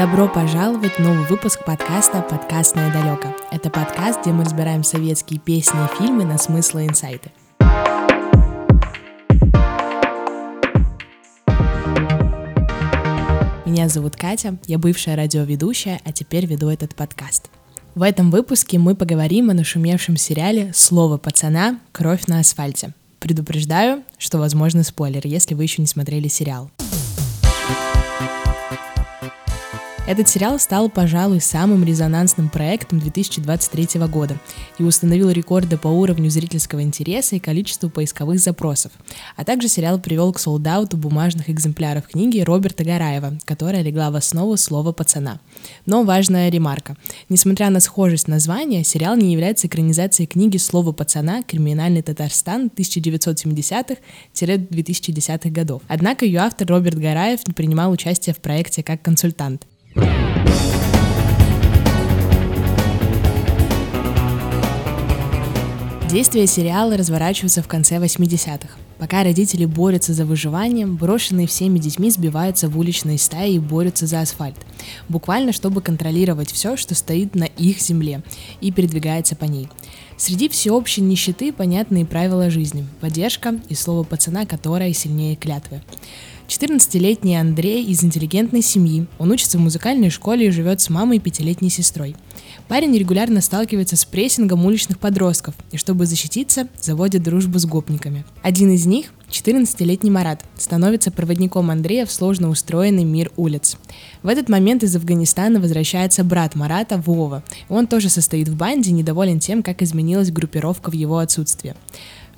Добро пожаловать в новый выпуск подкаста «Подкастное далеко». Это подкаст, где мы разбираем советские песни и фильмы на смыслы и инсайты. Меня зовут Катя, я бывшая радиоведущая, а теперь веду этот подкаст. В этом выпуске мы поговорим о нашумевшем сериале «Слово пацана. Кровь на асфальте». Предупреждаю, что возможно спойлер, если вы еще не смотрели сериал. Этот сериал стал, пожалуй, самым резонансным проектом 2023 года и установил рекорды по уровню зрительского интереса и количеству поисковых запросов. А также сериал привел к солдауту бумажных экземпляров книги Роберта Гараева, которая легла в основу слова «пацана». Но важная ремарка. Несмотря на схожесть названия, сериал не является экранизацией книги «Слово пацана. Криминальный Татарстан 1970-2010 годов». Однако ее автор Роберт Гараев принимал участие в проекте как консультант. Действие сериала разворачивается в конце 80-х. Пока родители борются за выживанием, брошенные всеми детьми сбиваются в уличные стаи и борются за асфальт. Буквально, чтобы контролировать все, что стоит на их земле и передвигается по ней. Среди всеобщей нищеты понятные правила жизни, поддержка и слово пацана, которое сильнее клятвы. 14-летний Андрей из интеллигентной семьи. Он учится в музыкальной школе и живет с мамой и пятилетней сестрой. Парень регулярно сталкивается с прессингом уличных подростков и, чтобы защититься, заводит дружбу с гопниками. Один из них, 14-летний Марат, становится проводником Андрея в сложно устроенный мир улиц. В этот момент из Афганистана возвращается брат Марата, Вова. Он тоже состоит в банде, недоволен тем, как изменилась группировка в его отсутствие.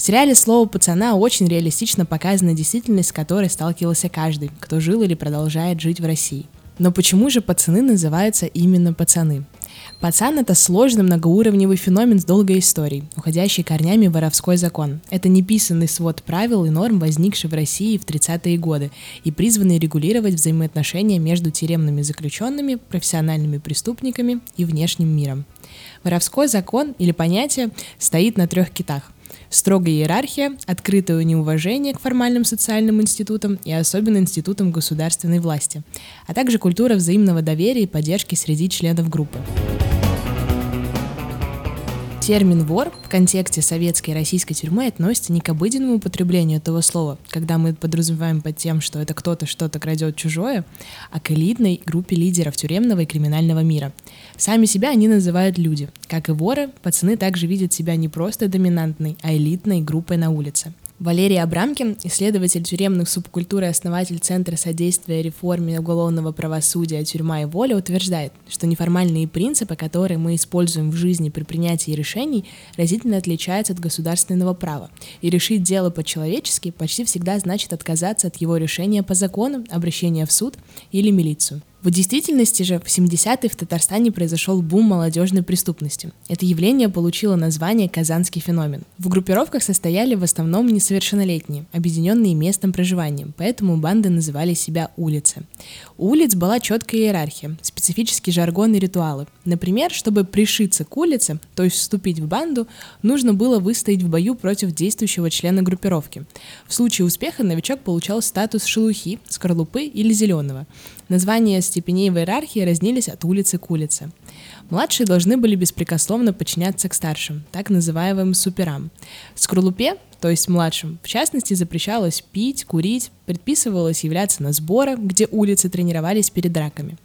В сериале «Слово пацана» очень реалистично показана действительность, с которой сталкивался каждый, кто жил или продолжает жить в России. Но почему же пацаны называются именно пацаны? Пацан — это сложный многоуровневый феномен с долгой историей, уходящий корнями в воровской закон. Это неписанный свод правил и норм, возникший в России в 30-е годы и призванный регулировать взаимоотношения между тюремными заключенными, профессиональными преступниками и внешним миром. Воровской закон или понятие стоит на трех китах — Строгая иерархия, открытое неуважение к формальным социальным институтам и особенно институтам государственной власти, а также культура взаимного доверия и поддержки среди членов группы. Термин «вор» в контексте советской и российской тюрьмы относится не к обыденному употреблению этого слова, когда мы подразумеваем под тем, что это кто-то что-то крадет чужое, а к элитной группе лидеров тюремного и криминального мира. Сами себя они называют люди. Как и воры, пацаны также видят себя не просто доминантной, а элитной группой на улице. Валерий Абрамкин, исследователь тюремных субкультур и основатель Центра содействия реформе уголовного правосудия «Тюрьма и воля», утверждает, что неформальные принципы, которые мы используем в жизни при принятии решений, разительно отличаются от государственного права. И решить дело по-человечески почти всегда значит отказаться от его решения по закону, обращения в суд или милицию. В действительности же в 70-е в Татарстане произошел бум молодежной преступности. Это явление получило название «казанский феномен». В группировках состояли в основном несовершеннолетние, объединенные местным проживанием, поэтому банды называли себя «улицы». У улиц была четкая иерархия, специфический жаргон и ритуалы. Например, чтобы пришиться к улице, то есть вступить в банду, нужно было выстоять в бою против действующего члена группировки. В случае успеха новичок получал статус шелухи, скорлупы или зеленого. Названия степеней в иерархии разнились от улицы к улице. Младшие должны были беспрекословно подчиняться к старшим, так называемым суперам. Скорлупе, то есть младшим, в частности, запрещалось пить, курить, предписывалось являться на сборы, где улицы тренировались перед драками.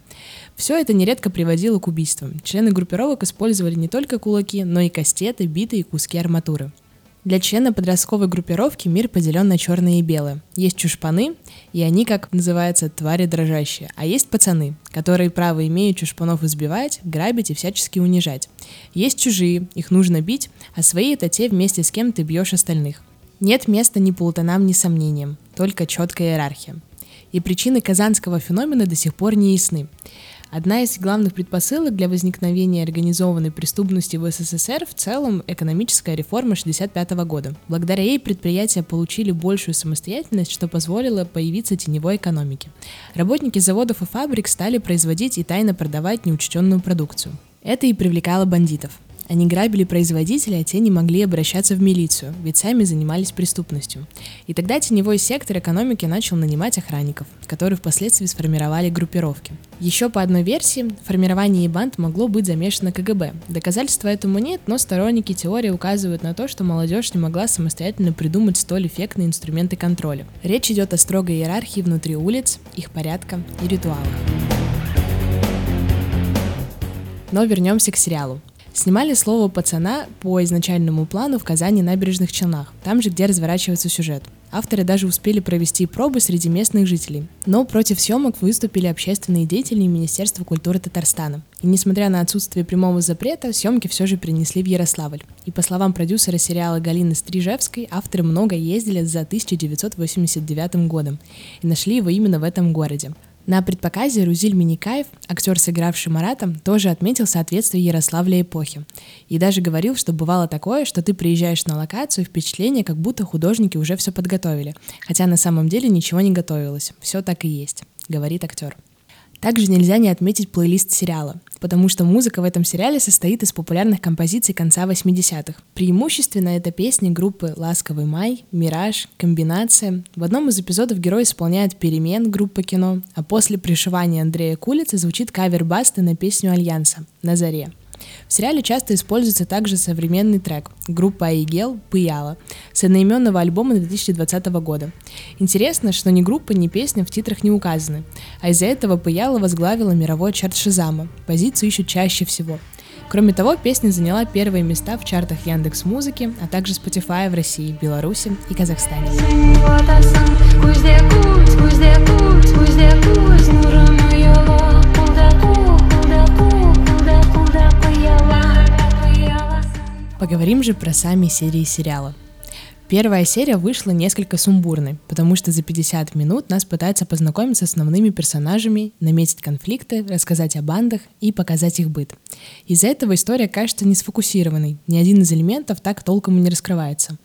Все это нередко приводило к убийствам. Члены группировок использовали не только кулаки, но и кастеты, биты и куски арматуры. Для члена подростковой группировки мир поделен на черные и белые. Есть чушпаны, и они, как называется, твари дрожащие. А есть пацаны, которые право имеют чушпанов избивать, грабить и всячески унижать. Есть чужие, их нужно бить, а свои это те, вместе с кем ты бьешь остальных. Нет места ни полутонам, ни сомнениям, только четкая иерархия. И причины казанского феномена до сих пор не ясны. Одна из главных предпосылок для возникновения организованной преступности в СССР в целом экономическая реформа 1965 года. Благодаря ей предприятия получили большую самостоятельность, что позволило появиться теневой экономике. Работники заводов и фабрик стали производить и тайно продавать неучтенную продукцию. Это и привлекало бандитов. Они грабили производителей, а те не могли обращаться в милицию, ведь сами занимались преступностью. И тогда теневой сектор экономики начал нанимать охранников, которые впоследствии сформировали группировки. Еще по одной версии, формирование банд могло быть замешано КГБ. Доказательства этому нет, но сторонники теории указывают на то, что молодежь не могла самостоятельно придумать столь эффектные инструменты контроля. Речь идет о строгой иерархии внутри улиц, их порядка и ритуалах. Но вернемся к сериалу. Снимали слово «пацана» по изначальному плану в Казани набережных Челнах, там же, где разворачивается сюжет. Авторы даже успели провести пробы среди местных жителей. Но против съемок выступили общественные деятели Министерства культуры Татарстана. И несмотря на отсутствие прямого запрета, съемки все же перенесли в Ярославль. И по словам продюсера сериала Галины Стрижевской, авторы много ездили за 1989 годом и нашли его именно в этом городе. На предпоказе Рузиль Миникаев, актер, сыгравший Марата, тоже отметил соответствие Ярославля эпохи. И даже говорил, что бывало такое, что ты приезжаешь на локацию, впечатление, как будто художники уже все подготовили. Хотя на самом деле ничего не готовилось. Все так и есть, говорит актер. Также нельзя не отметить плейлист сериала, потому что музыка в этом сериале состоит из популярных композиций конца 80-х. Преимущественно это песни группы «Ласковый май», «Мираж», «Комбинация». В одном из эпизодов герой исполняет «Перемен» группы кино, а после пришивания Андрея Кулица звучит кавер Басты на песню Альянса «На заре». В сериале часто используется также современный трек группа Айгел «Пыяла» с одноименного альбома 2020 года. Интересно, что ни группа, ни песня в титрах не указаны, а из-за этого Пыяла возглавила мировой чарт Шизама. Позицию ищут чаще всего. Кроме того, песня заняла первые места в чартах Яндекс Музыки, а также Spotify в России, Беларуси и Казахстане. Поговорим же про сами серии сериала. Первая серия вышла несколько сумбурной, потому что за 50 минут нас пытаются познакомить с основными персонажами, наметить конфликты, рассказать о бандах и показать их быт. Из-за этого история кажется не сфокусированной, ни один из элементов так толком и не раскрывается.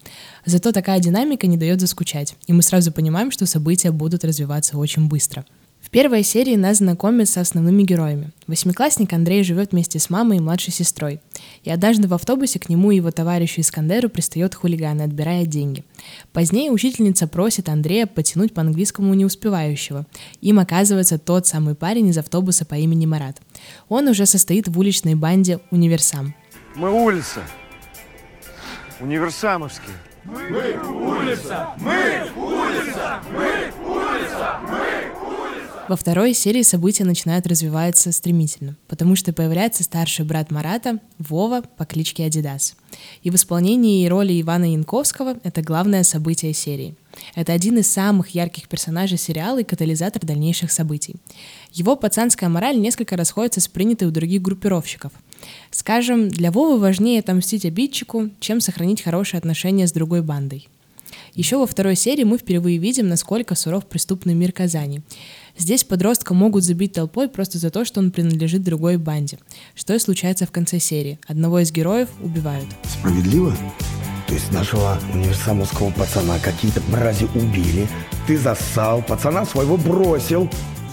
Зато такая динамика не дает заскучать, и мы сразу понимаем, что события будут развиваться очень быстро – первой серии нас знакомят с основными героями. Восьмиклассник Андрей живет вместе с мамой и младшей сестрой. И однажды в автобусе к нему и его товарищу Искандеру пристает хулиган и отбирает деньги. Позднее учительница просит Андрея потянуть по английскому неуспевающего. Им оказывается тот самый парень из автобуса по имени Марат. Он уже состоит в уличной банде «Универсам». Мы улица. Универсамовские. Мы улица! Мы улица! Мы улица! Мы во второй серии события начинают развиваться стремительно, потому что появляется старший брат Марата, Вова по кличке Адидас. И в исполнении роли Ивана Янковского это главное событие серии. Это один из самых ярких персонажей сериала и катализатор дальнейших событий. Его пацанская мораль несколько расходится с принятой у других группировщиков. Скажем, для Вовы важнее отомстить обидчику, чем сохранить хорошие отношения с другой бандой. Еще во второй серии мы впервые видим, насколько суров преступный мир Казани. Здесь подростка могут забить толпой просто за то, что он принадлежит другой банде. Что и случается в конце серии. Одного из героев убивают. Справедливо? То есть нашего универсамовского пацана какие-то мрази убили, ты зассал, пацана своего бросил.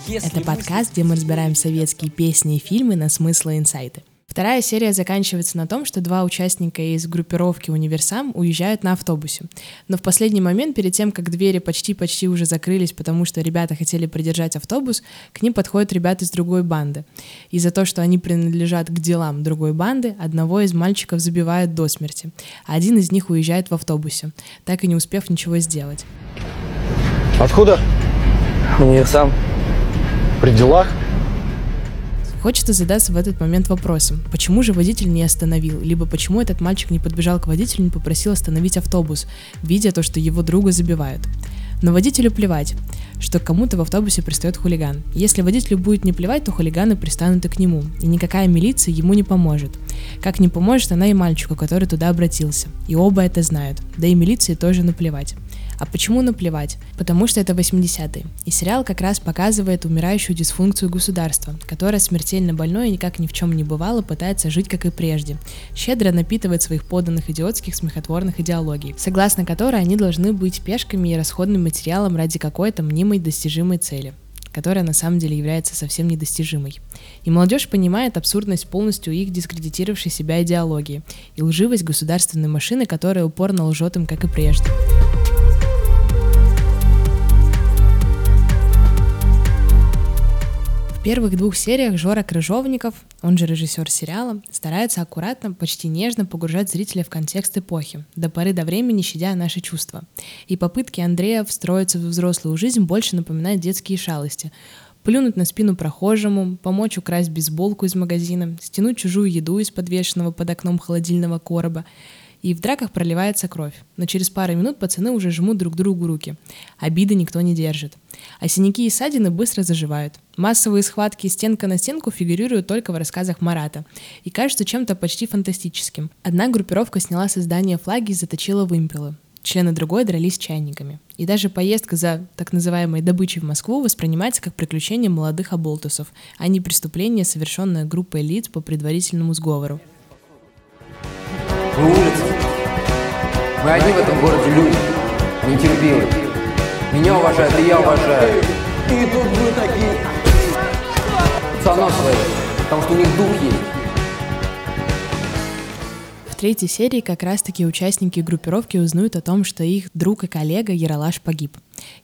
Если Это подкаст, где мы разбираем советские песни и фильмы на смыслы и инсайты. Вторая серия заканчивается на том, что два участника из группировки «Универсам» уезжают на автобусе. Но в последний момент, перед тем, как двери почти-почти уже закрылись, потому что ребята хотели придержать автобус, к ним подходят ребята из другой банды. И за то, что они принадлежат к делам другой банды, одного из мальчиков забивают до смерти, а один из них уезжает в автобусе, так и не успев ничего сделать. Откуда? Универсам. При делах? Хочется задаться в этот момент вопросом, почему же водитель не остановил, либо почему этот мальчик не подбежал к водителю и не попросил остановить автобус, видя то, что его друга забивают. Но водителю плевать, что кому-то в автобусе пристает хулиган. Если водителю будет не плевать, то хулиганы пристанут и к нему, и никакая милиция ему не поможет. Как не поможет она и мальчику, который туда обратился. И оба это знают, да и милиции тоже наплевать. А почему наплевать? Потому что это 80-е. И сериал как раз показывает умирающую дисфункцию государства, которое смертельно больное и никак ни в чем не бывало пытается жить как и прежде. Щедро напитывает своих подданных идиотских смехотворных идеологий, согласно которой они должны быть пешками и расходным материалом ради какой-то мнимой достижимой цели. которая на самом деле является совсем недостижимой. И молодежь понимает абсурдность полностью их дискредитировавшей себя идеологии и лживость государственной машины, которая упорно лжет им, как и прежде. В первых двух сериях Жора Крыжовников, он же режиссер сериала, старается аккуратно, почти нежно погружать зрителя в контекст эпохи, до поры до времени щадя наши чувства. И попытки Андрея встроиться в взрослую жизнь больше напоминают детские шалости. Плюнуть на спину прохожему, помочь украсть бейсболку из магазина, стянуть чужую еду из подвешенного под окном холодильного короба — и в драках проливается кровь. Но через пару минут пацаны уже жмут друг другу руки. Обиды никто не держит. А синяки и ссадины быстро заживают. Массовые схватки стенка на стенку фигурируют только в рассказах Марата и кажутся чем-то почти фантастическим. Одна группировка сняла создание флаги и заточила вымпелы. Члены другой дрались чайниками. И даже поездка за так называемой добычей в Москву воспринимается как приключение молодых оболтусов, а не преступление, совершенное группой лиц по предварительному сговору. Улица. Мы одни в этом городе люди, нетерпимые. Меня уважают, и я уважаю. И тут вы такие пацанов своих, потому что у них дух есть. В третьей серии как раз-таки участники группировки узнают о том, что их друг и коллега Яралаш погиб.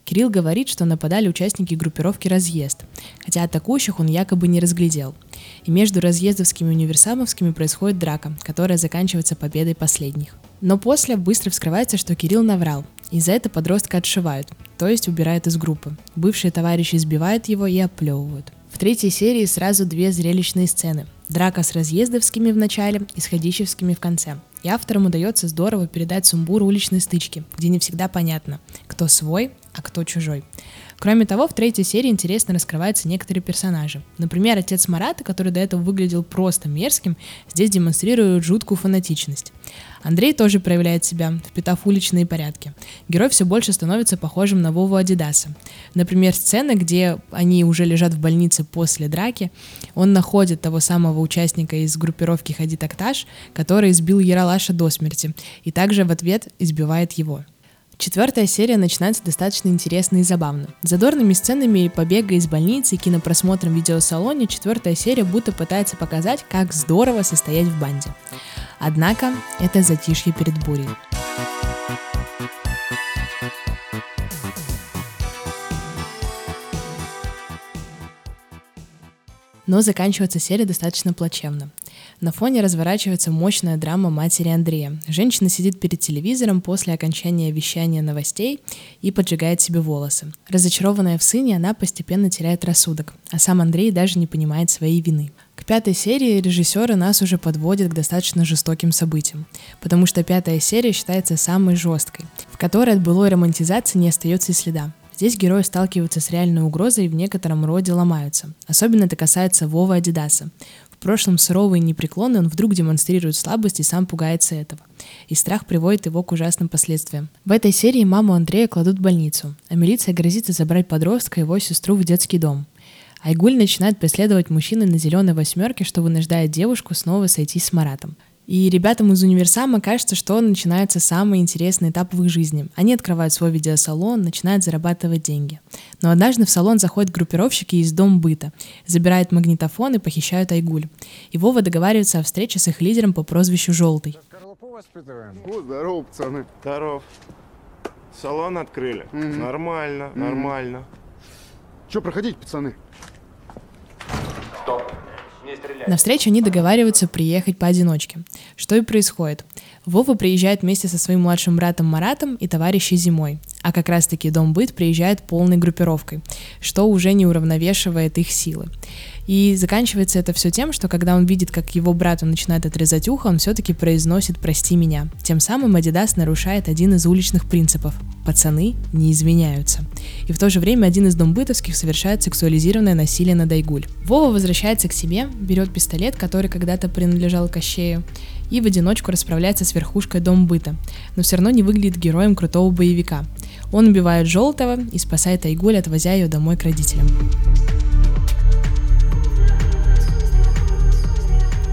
Кирилл говорит, что нападали участники группировки «Разъезд», хотя атакующих он якобы не разглядел – и между разъездовскими и универсамовскими происходит драка, которая заканчивается победой последних. Но после быстро вскрывается, что Кирилл наврал, и за это подростка отшивают, то есть убирают из группы. Бывшие товарищи избивают его и оплевывают. В третьей серии сразу две зрелищные сцены. Драка с разъездовскими в начале и с ходичевскими в конце. И авторам удается здорово передать сумбур уличной стычки, где не всегда понятно, кто свой, а кто чужой. Кроме того, в третьей серии интересно раскрываются некоторые персонажи. Например, отец Марата, который до этого выглядел просто мерзким, здесь демонстрирует жуткую фанатичность. Андрей тоже проявляет себя, впитав уличные порядки. Герой все больше становится похожим на Вову Адидаса. Например, сцена, где они уже лежат в больнице после драки, он находит того самого участника из группировки Хади Такташ, который избил Яралаша до смерти, и также в ответ избивает его. Четвертая серия начинается достаточно интересно и забавно. Задорными сценами побега из больницы и кинопросмотром в видеосалоне четвертая серия будто пытается показать, как здорово состоять в банде. Однако это затишье перед бурей. Но заканчивается серия достаточно плачевно. На фоне разворачивается мощная драма матери Андрея. Женщина сидит перед телевизором после окончания вещания новостей и поджигает себе волосы. Разочарованная в сыне, она постепенно теряет рассудок, а сам Андрей даже не понимает своей вины. К пятой серии режиссеры нас уже подводят к достаточно жестоким событиям, потому что пятая серия считается самой жесткой, в которой от былой романтизации не остается и следа. Здесь герои сталкиваются с реальной угрозой и в некотором роде ломаются. Особенно это касается Вовы Адидаса. В прошлом суровый и непреклонный он вдруг демонстрирует слабость и сам пугается этого. И страх приводит его к ужасным последствиям. В этой серии маму Андрея кладут в больницу, а милиция грозится забрать подростка и его сестру в детский дом. Айгуль начинает преследовать мужчины на зеленой восьмерке, что вынуждает девушку снова сойтись с Маратом. И ребятам из универсама кажется, что начинается самый интересный этап в их жизни. Они открывают свой видеосалон, начинают зарабатывать деньги. Но однажды в салон заходят группировщики из Дом быта, забирают магнитофон и похищают Айгуль. И Вова договаривается о встрече с их лидером по прозвищу Желтый. О, здорово, пацаны. Здоров. Салон открыли. Мгм. Нормально, нормально. Че проходить, пацаны? На встречу они договариваются приехать поодиночке. Что и происходит. Вова приезжает вместе со своим младшим братом Маратом и товарищей Зимой. А как раз-таки Дом Быт приезжает полной группировкой, что уже не уравновешивает их силы. И заканчивается это все тем, что когда он видит, как его брату начинает отрезать ухо, он все-таки произносит «прости меня». Тем самым Адидас нарушает один из уличных принципов – пацаны не изменяются. И в то же время один из домбытовских совершает сексуализированное насилие над Айгуль. Вова возвращается к себе, берет пистолет, который когда-то принадлежал Кощею, и в одиночку расправляется с верхушкой дом быта, но все равно не выглядит героем крутого боевика. Он убивает Желтого и спасает Айгуль, отвозя ее домой к родителям.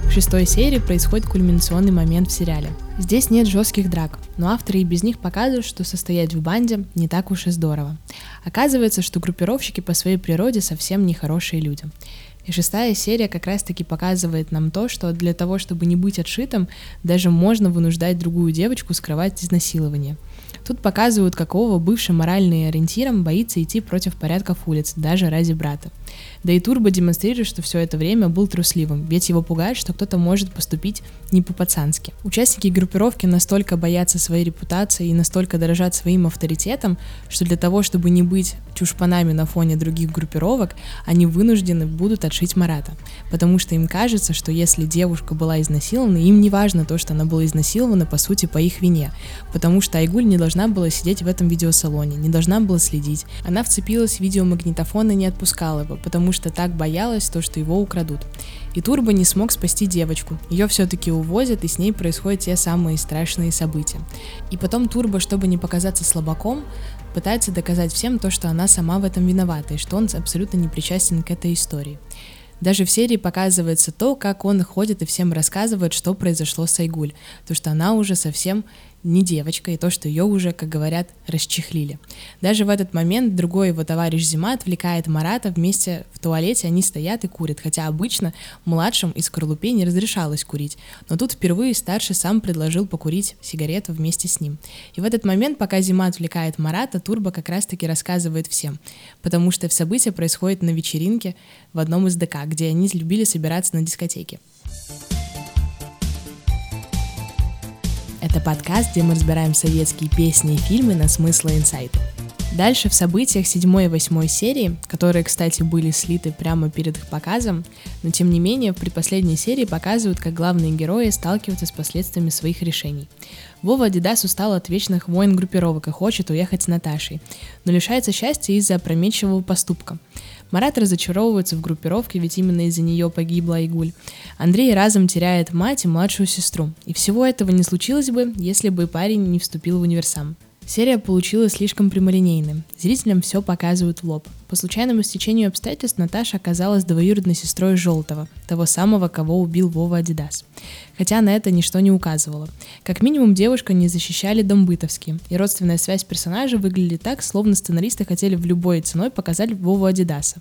В шестой серии происходит кульминационный момент в сериале. Здесь нет жестких драк, но авторы и без них показывают, что состоять в банде не так уж и здорово. Оказывается, что группировщики по своей природе совсем не хорошие люди. И шестая серия как раз-таки показывает нам то, что для того, чтобы не быть отшитым, даже можно вынуждать другую девочку скрывать изнасилование. Тут показывают, какого бывший моральный ориентиром боится идти против порядков улиц, даже ради брата. Да и Турбо демонстрирует, что все это время был трусливым, ведь его пугает, что кто-то может поступить не по-пацански. Участники группировки настолько боятся своей репутации и настолько дорожат своим авторитетом, что для того, чтобы не быть чушпанами на фоне других группировок, они вынуждены будут отшить Марата. Потому что им кажется, что если девушка была изнасилована, им не важно то, что она была изнасилована, по сути, по их вине. Потому что Айгуль не должна была сидеть в этом видеосалоне, не должна была следить. Она вцепилась в видеомагнитофон и не отпускала его, потому что так боялась то, что его украдут. И Турбо не смог спасти девочку. Ее все-таки увозят, и с ней происходят те самые страшные события. И потом Турбо, чтобы не показаться слабаком, пытается доказать всем то, что она сама в этом виновата, и что он абсолютно не причастен к этой истории. Даже в серии показывается то, как он ходит и всем рассказывает, что произошло с Айгуль. То, что она уже совсем не девочка, и то, что ее уже, как говорят, расчехлили. Даже в этот момент другой его товарищ Зима отвлекает Марата, вместе в туалете они стоят и курят, хотя обычно младшим из скорлупе не разрешалось курить. Но тут впервые старший сам предложил покурить сигарету вместе с ним. И в этот момент, пока Зима отвлекает Марата, Турбо как раз-таки рассказывает всем, потому что события происходят на вечеринке в одном из ДК, где они любили собираться на дискотеке. Это подкаст, где мы разбираем советские песни и фильмы на смысл и инсайт. Дальше в событиях 7 и 8 серии, которые, кстати, были слиты прямо перед их показом, но тем не менее в предпоследней серии показывают, как главные герои сталкиваются с последствиями своих решений. Вова Адидас устал от вечных войн группировок и хочет уехать с Наташей, но лишается счастья из-за опрометчивого поступка – Марат разочаровывается в группировке, ведь именно из-за нее погибла Айгуль. Андрей разом теряет мать и младшую сестру. И всего этого не случилось бы, если бы парень не вступил в универсам. Серия получилась слишком прямолинейной. Зрителям все показывают в лоб. По случайному стечению обстоятельств Наташа оказалась двоюродной сестрой Желтого, того самого, кого убил Вова Адидас. Хотя на это ничто не указывало. Как минимум девушка не защищали Домбытовские, и родственная связь персонажа выглядит так, словно сценаристы хотели в любой ценой показать Вову Адидаса.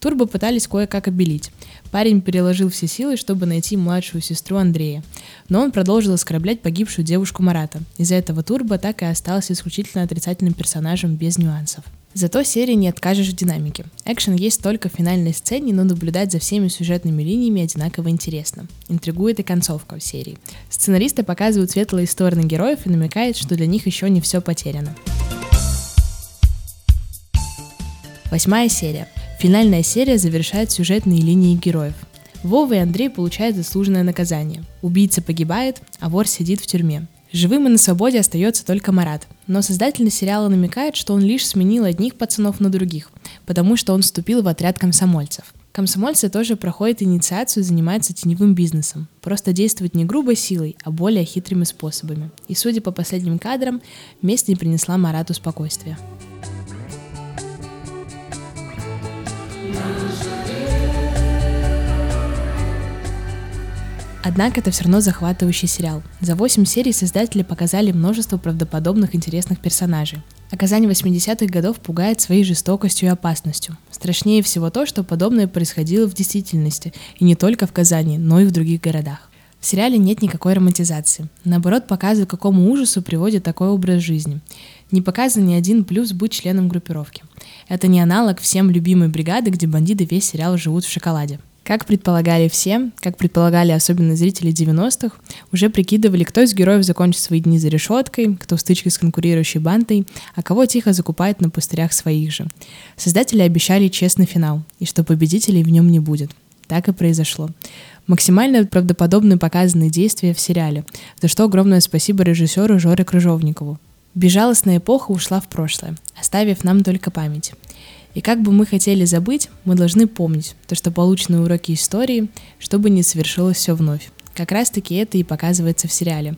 Турбо пытались кое-как обелить. Парень переложил все силы, чтобы найти младшую сестру Андрея. Но он продолжил оскорблять погибшую девушку Марата. Из-за этого Турбо так и остался исключительно отрицательным персонажем без нюансов. Зато серии не откажешь в динамике. Экшен есть только в финальной сцене, но наблюдать за всеми сюжетными линиями одинаково интересно. Интригует и концовка в серии. Сценаристы показывают светлые стороны героев и намекают, что для них еще не все потеряно. Восьмая серия. Финальная серия завершает сюжетные линии героев. Вова и Андрей получают заслуженное наказание. Убийца погибает, а вор сидит в тюрьме. Живым и на свободе остается только Марат. Но создатель сериала намекает, что он лишь сменил одних пацанов на других, потому что он вступил в отряд комсомольцев. Комсомольцы тоже проходят инициацию и занимаются теневым бизнесом. Просто действуют не грубой силой, а более хитрыми способами. И судя по последним кадрам, месть не принесла Марату спокойствия. Однако это все равно захватывающий сериал. За 8 серий создатели показали множество правдоподобных интересных персонажей. Оказание 80-х годов пугает своей жестокостью и опасностью. Страшнее всего то, что подобное происходило в действительности, и не только в Казани, но и в других городах. В сериале нет никакой романтизации. Наоборот, показывает, к какому ужасу приводит такой образ жизни. Не показан ни один плюс быть членом группировки. Это не аналог всем любимой бригады, где бандиты весь сериал живут в шоколаде. Как предполагали все, как предполагали особенно зрители 90-х, уже прикидывали, кто из героев закончит свои дни за решеткой, кто в стычке с конкурирующей бандой, а кого тихо закупает на пустырях своих же. Создатели обещали честный финал, и что победителей в нем не будет. Так и произошло. Максимально правдоподобно показаны действия в сериале, за что огромное спасибо режиссеру Жоре Крыжовникову. Безжалостная эпоха ушла в прошлое, оставив нам только память. И как бы мы хотели забыть, мы должны помнить то, что полученные уроки истории, чтобы не совершилось все вновь. Как раз таки это и показывается в сериале.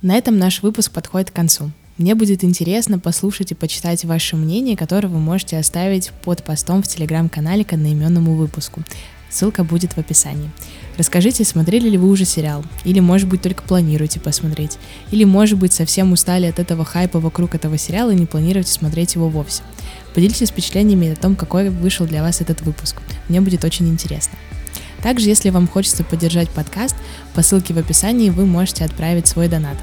На этом наш выпуск подходит к концу. Мне будет интересно послушать и почитать ваше мнение, которое вы можете оставить под постом в телеграм-канале к одноименному выпуску. Ссылка будет в описании. Расскажите, смотрели ли вы уже сериал, или, может быть, только планируете посмотреть, или, может быть, совсем устали от этого хайпа вокруг этого сериала и не планируете смотреть его вовсе. Поделитесь впечатлениями о том, какой вышел для вас этот выпуск. Мне будет очень интересно. Также, если вам хочется поддержать подкаст, по ссылке в описании вы можете отправить свой донат.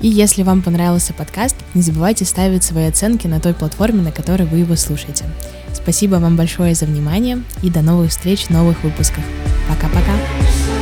И если вам понравился подкаст, не забывайте ставить свои оценки на той платформе, на которой вы его слушаете. Спасибо вам большое за внимание и до новых встреч в новых выпусках. Пока-пока.